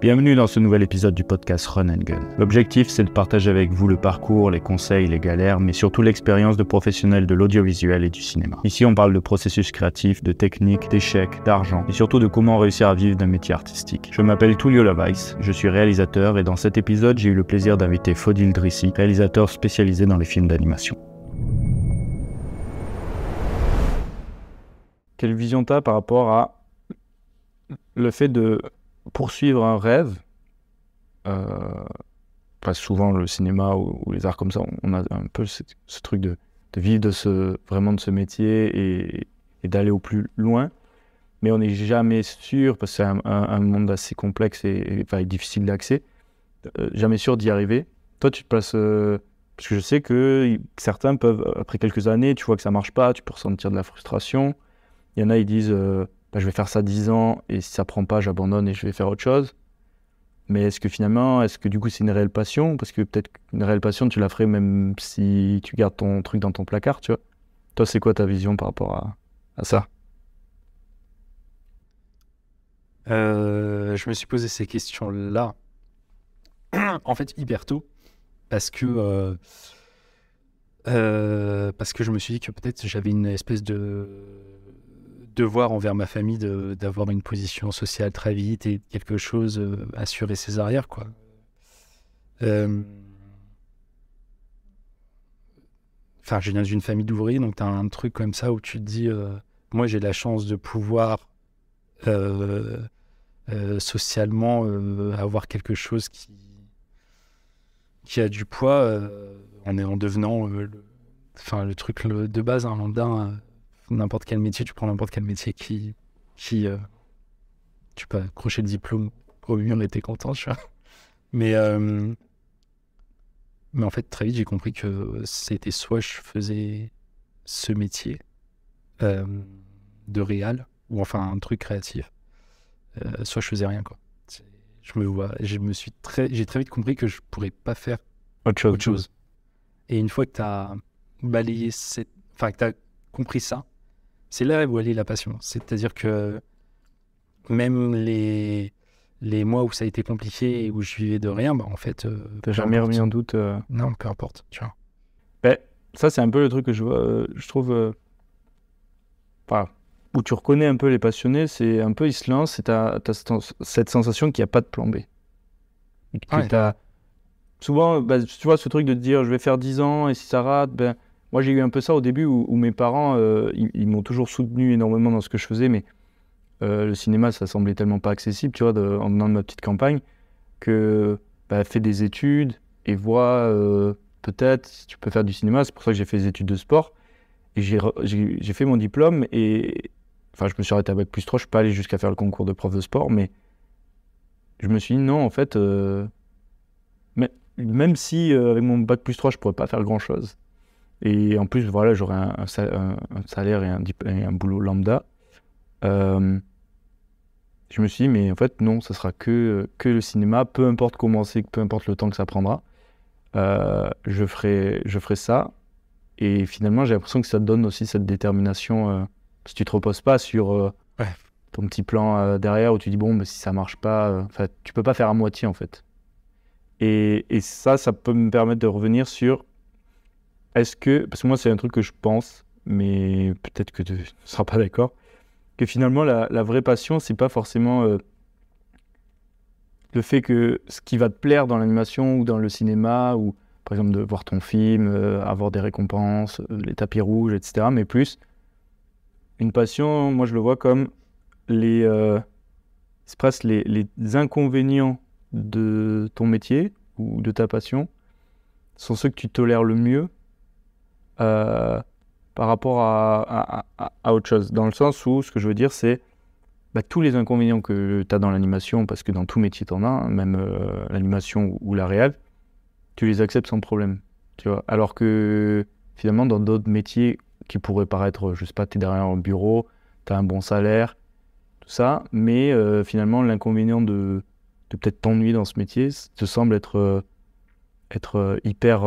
Bienvenue dans ce nouvel épisode du podcast Run and Gun. L'objectif, c'est de partager avec vous le parcours, les conseils, les galères, mais surtout l'expérience de professionnels de l'audiovisuel et du cinéma. Ici, on parle de processus créatif, de techniques, d'échecs, d'argent, et surtout de comment réussir à vivre d'un métier artistique. Je m'appelle Tullio Lavaïs, je suis réalisateur, et dans cet épisode, j'ai eu le plaisir d'inviter Fodil Drissi, réalisateur spécialisé dans les films d'animation. Quelle vision t'as par rapport à le fait de poursuivre un rêve, euh, pas souvent le cinéma ou, les arts comme ça, on a un peu ce, truc de, vivre de ce, vraiment de ce métier et, d'aller au plus loin. Mais on n'est jamais sûr, parce que c'est un, monde assez complexe et, difficile d'accès, euh, jamais sûr d'y arriver. Toi, tu te passes. Euh, parce que je sais que certains peuvent, après quelques années, tu vois que ça marche pas, tu peux ressentir de la frustration. Il y en a, ils disent bah, je vais faire ça 10 ans et si ça prend pas, j'abandonne et je vais faire autre chose. Mais est-ce que finalement, est-ce que du coup c'est une réelle passion? Parce que peut-être qu'une réelle passion, tu la ferais même si tu gardes ton truc dans ton placard, tu vois. Toi, c'est quoi ta vision par rapport à, à ça? Euh, Je me suis posé ces questions-là, en fait, hyper tôt, parce que, euh, euh, parce que je me suis dit que peut-être j'avais une espèce de devoir envers ma famille d'avoir une position sociale très vite et quelque chose euh, assurer ses arrières quoi. Euh, enfin, je viens d'une famille d'ouvriers, donc tu as un truc comme ça où tu te dis, euh, moi j'ai la chance de pouvoir socialement avoir quelque chose qui, qui a du poids en, en devenant le, le truc de base, un lambda n'importe quel métier, tu prends n'importe quel métier qui, qui euh, tu peux accrocher le diplôme au mur et t'es content, tu vois. Mais, euh, mais en fait, très vite, j'ai compris que c'était soit je faisais ce métier euh, de réal, ou enfin un truc créatif, soit je faisais rien, quoi. Je me vois, je me suis très, j'ai très vite compris que je pourrais pas faire autre chose. Autre chose. Et une fois que tu as balayé cette, enfin que tu as compris ça, c'est là où elle est la passion. C'est-à-dire que même les, les mois où ça a été compliqué et où je vivais de rien, bah, en fait. Euh, T'as jamais remis en doute euh, Non, peu importe, tu vois. Ben, ça, c'est un peu le truc que je vois, euh, je trouve. Euh, où tu reconnais un peu les passionnés, c'est un peu ils se lancent et t'as cette sensation qu'il n'y a pas de plan B. Souvent, bah, tu vois, ce truc de te dire je vais faire 10 ans et si ça rate, ben moi, j'ai eu un peu ça au début où, mes parents, euh, ils, m'ont toujours soutenu énormément dans ce que je faisais, mais euh, le cinéma, ça semblait tellement pas accessible, tu vois, en venant de ma petite campagne, que bah, fais des études et vois euh, peut-être si tu peux faire du cinéma. C'est pour ça que j'ai fait des études de sport. Et j'ai fait mon diplôme et enfin, je me suis arrêté avec plus 3. Je suis pas allé jusqu'à faire le concours de prof de sport, mais je me suis dit non, en fait, même si avec mon bac plus 3, je pourrais pas faire grand chose, et en plus, voilà, j'aurais un, salaire et un, un, boulot lambda. Euh, je me suis dit, mais en fait, non, ça sera que, que le cinéma, peu importe comment c'est, peu importe le temps que ça prendra. Euh, je, ferai, je ferai ça. Et finalement, j'ai l'impression que ça te donne aussi cette détermination. Euh, si tu te reposes pas sur ton petit plan derrière où tu dis, bon, mais si ça marche pas, enfin, tu peux pas faire à moitié, en fait. Et, et ça, ça peut me permettre de revenir sur est-ce que, parce que moi c'est un truc que je pense, mais peut-être que tu ne seras pas d'accord, que finalement la, vraie passion, c'est pas forcément euh, le fait que ce qui va te plaire dans l'animation ou dans le cinéma, ou par exemple de voir ton film, euh, avoir des récompenses, euh, les tapis rouges, etc., mais plus une passion, moi je le vois comme les, les inconvénients de ton métier ou de ta passion sont ceux que tu tolères le mieux euh, par rapport à, autre chose. Dans le sens où ce que je veux dire, c'est bah, tous les inconvénients que tu as dans l'animation, parce que dans tout métier, tu en as, même euh, l'animation ou, la réelle, tu les acceptes sans problème. Tu vois Alors que finalement, dans d'autres métiers qui pourraient paraître, je sais pas, tu es derrière un bureau, tu as un bon salaire, tout ça, mais euh, finalement, l'inconvénient de, de peut-être t'ennuyer dans ce métier te semble être, être hyper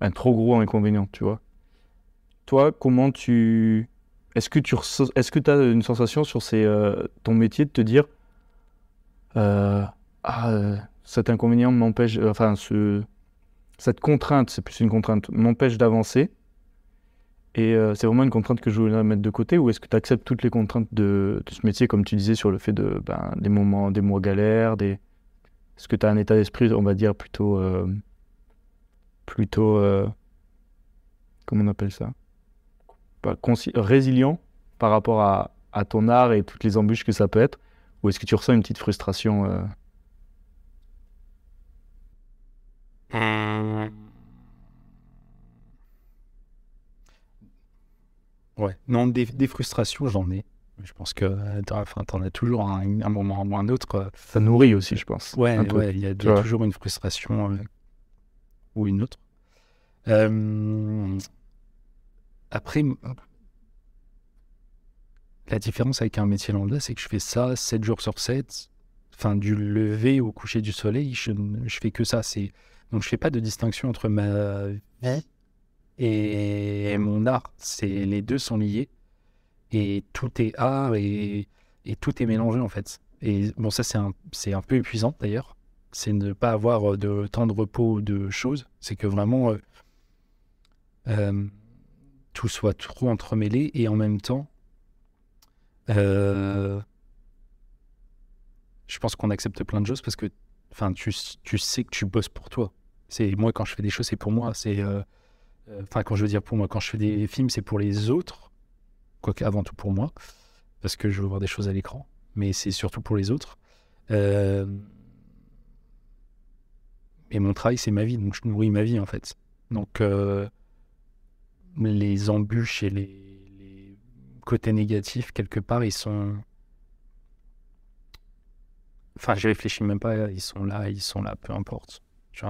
un trop gros inconvénient, tu vois. Toi, comment tu. Est-ce que tu est-ce que as une sensation sur ces, euh, ton métier de te dire euh, ah, euh, cet inconvénient m'empêche, enfin, ce, cette contrainte, c'est plus une contrainte, m'empêche d'avancer? Et c'est vraiment une contrainte que je voulais mettre de côté ou est-ce que tu acceptes toutes les contraintes de, ce métier, comme tu disais, sur le fait de ben, des moments, des mois galères, des... est-ce que tu as un état d'esprit, on va dire, plutôt. Plutôt. comment on appelle ça? Résilient par rapport à, à ton art et toutes les embûches que ça peut être Ou est-ce que tu ressens une petite frustration euh? Mmh. Ouais, non, des, frustrations, j'en ai. Je pense que enfin, tu en as toujours un, moment ou un autre. Ça nourrit aussi, je pense. Ouais, il y a, toujours une frustration euh, ou une autre. Euh, après, la différence avec un métier lambda, c'est que je fais ça 7 jours sur 7. Enfin, du lever au coucher du soleil, je, je fais que ça. C'est Donc, je fais pas de distinction entre ma vie et mon art. C'est Les deux sont liés. Et tout est art et, et tout est mélangé, en fait. Et bon, ça, c'est un, un peu épuisant, d'ailleurs. C'est ne pas avoir de temps de repos de choses. C'est que vraiment, euh, euh, tout soit trop entremêlé et en même temps, euh, je pense qu'on accepte plein de choses parce que enfin, tu, tu, sais que tu bosses pour toi. C'est Moi, quand je fais des choses, c'est pour moi. C'est euh, euh, Enfin, quand je veux dire pour moi, quand je fais des films, c'est pour les autres. Quoique avant tout pour moi. Parce que je veux voir des choses à l'écran. Mais c'est surtout pour les autres. Et mon travail, c'est ma vie. Donc, je nourris ma vie, en fait. Donc, les embûches et les côté négatif, quelque part, ils sont. Enfin, j'y réfléchis même pas, ils sont là, ils sont là, peu importe.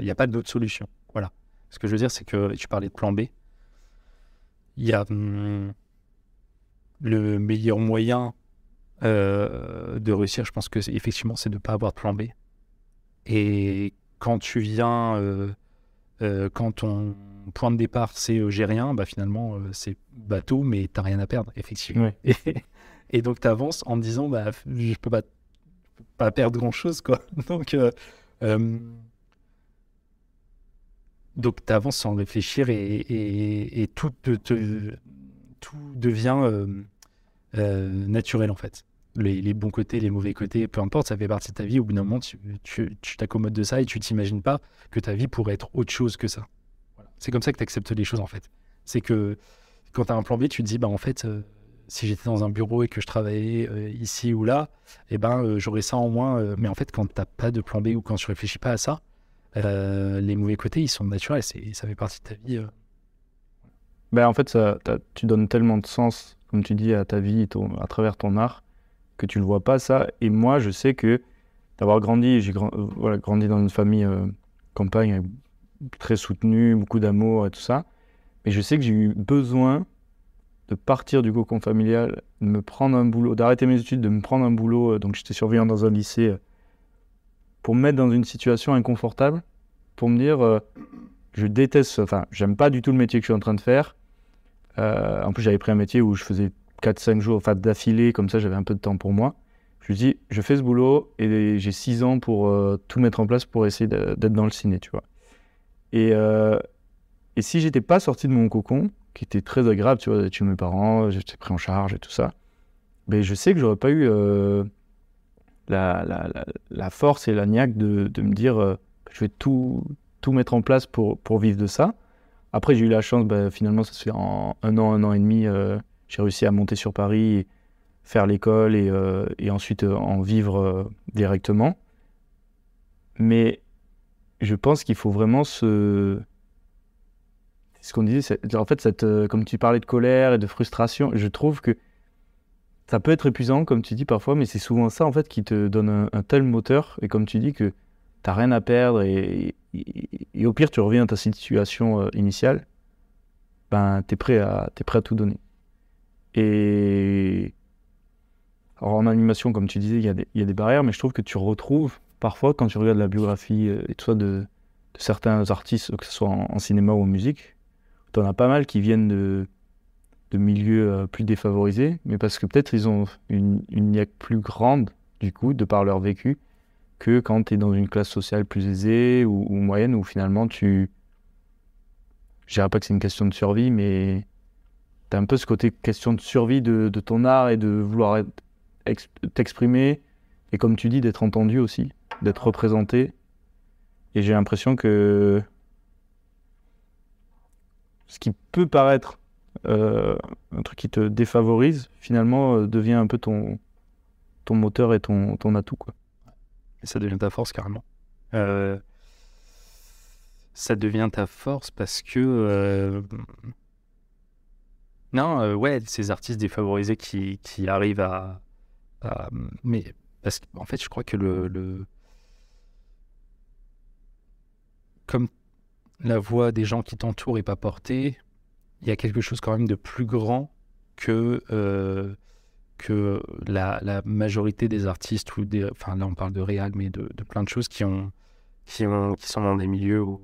Il n'y a pas d'autre solution. Voilà. Ce que je veux dire, c'est que tu parlais de plan B. Il y a hum, le meilleur moyen euh, de réussir, je pense que effectivement, c'est de ne pas avoir de plan B. Et quand tu viens, euh, euh, quand ton point de départ c'est j'ai rien, bah finalement c'est bateau, mais t'as rien à perdre, effectivement. Et, donc tu avances en disant bah je peux pas, pas perdre grand chose quoi. Donc donc tu avances sans réfléchir et, tout, te, tout devient naturel en fait. Les, bons côtés, les mauvais côtés, peu importe, ça fait partie de ta vie. Au bout d'un moment, tu t'accommodes de ça et tu t'imagines pas que ta vie pourrait être autre chose que ça. C'est comme ça que tu acceptes les choses en fait. C'est que quand tu as un plan B, tu te dis, bah, en fait, euh, si j'étais dans un bureau et que je travaillais euh, ici ou là, eh ben, euh, j'aurais ça en moins. mais en fait, quand tu n'as pas de plan B ou quand tu réfléchis pas à ça, les mauvais côtés, ils sont naturels. Ça fait partie de ta vie. Ben, en fait, ça, tu donnes tellement de sens, comme tu dis, à ta vie à travers ton art que tu le vois pas ça. Et moi, je sais que d'avoir grandi, j'ai voilà, grandi dans une famille campagne avec très soutenu, beaucoup d'amour et tout ça. Mais je sais que j'ai eu besoin de partir du cocon familial, de me prendre un boulot, d'arrêter mes études, de me prendre un boulot. Euh, donc j'étais surveillant dans un lycée euh, pour me mettre dans une situation inconfortable, pour me dire euh, je déteste, enfin j'aime pas du tout le métier que je suis en train de faire. en plus j'avais pris un métier où je faisais 4-5 jours enfin, d'affilée, comme ça j'avais un peu de temps pour moi. Je me dis je fais ce boulot et j'ai 6 ans pour tout mettre en place pour essayer d'être dans le ciné, tu vois. Et, euh, et si j'étais pas sorti de mon cocon, qui était très agréable, tu vois, chez mes parents, j'étais pris en charge et tout ça, mais je sais que j'aurais pas eu euh, la, la, la, force et la niaque de, de me dire euh, je vais tout, tout mettre en place pour, pour vivre de ça. Après, j'ai eu la chance, bah, finalement, ça se fait en un an, un an et demi, j'ai réussi à monter sur Paris, faire l'école et, et, ensuite en vivre directement. Mais je pense qu'il faut vraiment se. Ce qu'on disait, en fait, euh, comme tu parlais de colère et de frustration, je trouve que ça peut être épuisant, comme tu dis parfois, mais c'est souvent ça en fait qui te donne un, tel moteur. Et comme tu dis que tu n'as rien à perdre et, au pire tu reviens à ta situation euh, initiale, ben tu es, prêt es prêt à tout donner. Et alors en animation, comme tu disais, il y, a des barrières, mais je trouve que tu retrouves parfois, quand tu regardes la biographie euh, et tout ça de, certains artistes, que ce soit en, cinéma ou en musique, tu en as pas mal qui viennent de, de milieux euh, plus défavorisés, mais parce que peut-être ils ont une, une niaque plus grande, du coup, de par leur vécu, que quand tu es dans une classe sociale plus aisée ou, moyenne, où finalement tu. Je dirais pas que c'est une question de survie, mais tu as un peu ce côté question de survie de, ton art et de vouloir t'exprimer, et comme tu dis, d'être entendu aussi, d'être représenté. Et j'ai l'impression que ce qui peut paraître euh, un truc qui te défavorise, finalement, euh, devient un peu ton, ton moteur et ton, ton atout. Quoi. Et ça devient ta force carrément. Euh, ça devient ta force parce que. Non, ouais, ces artistes défavorisés qui, arrivent à, Mais parce qu'en fait, je crois que le. Comme la voix des gens qui t'entourent est pas portée, il y a quelque chose quand même de plus grand que, euh, que la, la, majorité des artistes, ou des, enfin là on parle de réal, mais de, de, plein de choses qui, ont, qui, ont, qui sont dans des milieux où,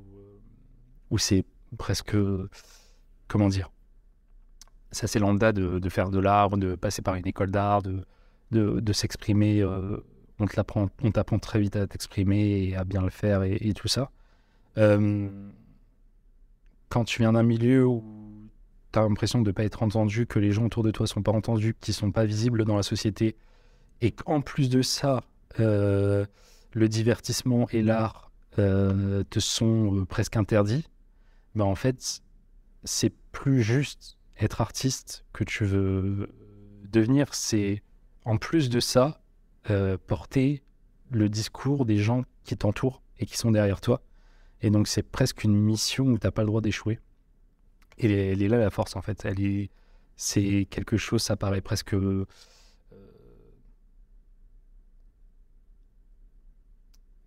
où c'est presque, comment dire, ça c'est lambda de, faire de l'art, de passer par une école d'art, de, de, s'exprimer. Euh, on t'apprend très vite à t'exprimer et à bien le faire et, tout ça. Euh, quand tu viens d'un milieu où tu as l'impression de ne pas être entendu, que les gens autour de toi sont pas entendus, qu'ils sont pas visibles dans la société, et qu'en plus de ça, euh, le divertissement et l'art euh, te sont presque interdits, ben en fait, c'est plus juste être artiste que tu veux devenir, c'est en plus de ça, porter le discours des gens qui t'entourent et qui sont derrière toi. Et donc c'est presque une mission où tu n'as pas le droit d'échouer. Et elle est là la force en fait. Elle est, c'est quelque chose, ça paraît presque. Euh,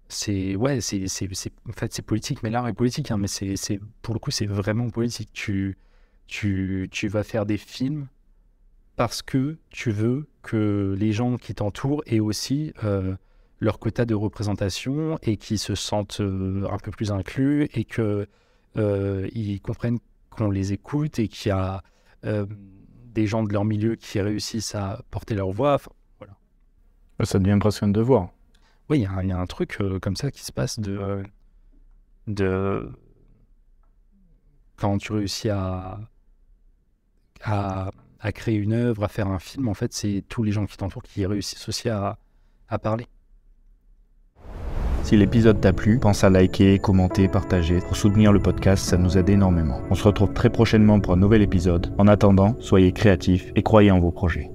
c'est ouais, c'est, en fait c'est politique, mais l'art est politique, hein, mais c'est pour le coup c'est vraiment politique. Tu, tu, tu vas faire des films parce que tu veux que les gens qui t'entourent aient aussi euh, leur quota de représentation et qu'ils se sentent euh, un peu plus inclus et que ils comprennent qu'on les écoute et qu'il y a euh, des gens de leur milieu qui réussissent à porter leur voix. voilà. Ça devient presque un devoir. Oui, il y, a un truc euh, comme ça qui se passe de, de quand tu réussis à, à, créer une œuvre, à faire un film, en fait, c'est tous les gens qui t'entourent qui réussissent aussi à parler. Si l'épisode t'a plu, pense à liker, commenter, partager. Pour soutenir le podcast, ça nous aide énormément. On se retrouve très prochainement pour un nouvel épisode. En attendant, soyez créatifs et croyez en vos projets.